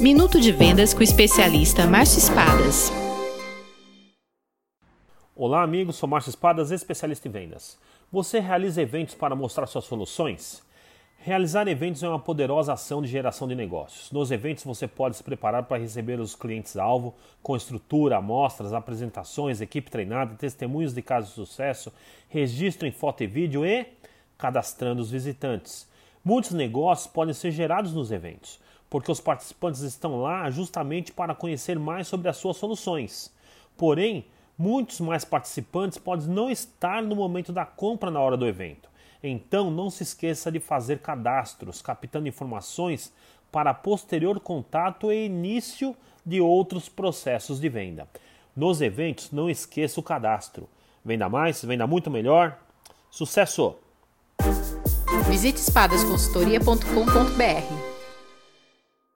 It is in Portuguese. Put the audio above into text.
Minuto de Vendas com o especialista Márcio Espadas. Olá, amigos. Sou Márcio Espadas, especialista em vendas. Você realiza eventos para mostrar suas soluções? Realizar eventos é uma poderosa ação de geração de negócios. Nos eventos você pode se preparar para receber os clientes-alvo com estrutura, amostras, apresentações, equipe treinada, testemunhos de casos de sucesso, registro em foto e vídeo e cadastrando os visitantes. Muitos negócios podem ser gerados nos eventos, porque os participantes estão lá justamente para conhecer mais sobre as suas soluções. Porém, muitos mais participantes podem não estar no momento da compra na hora do evento. Então, não se esqueça de fazer cadastros, captando informações para posterior contato e início de outros processos de venda. Nos eventos, não esqueça o cadastro. Venda mais, venda muito melhor. Sucesso! Visite espadasconsultoria.com.br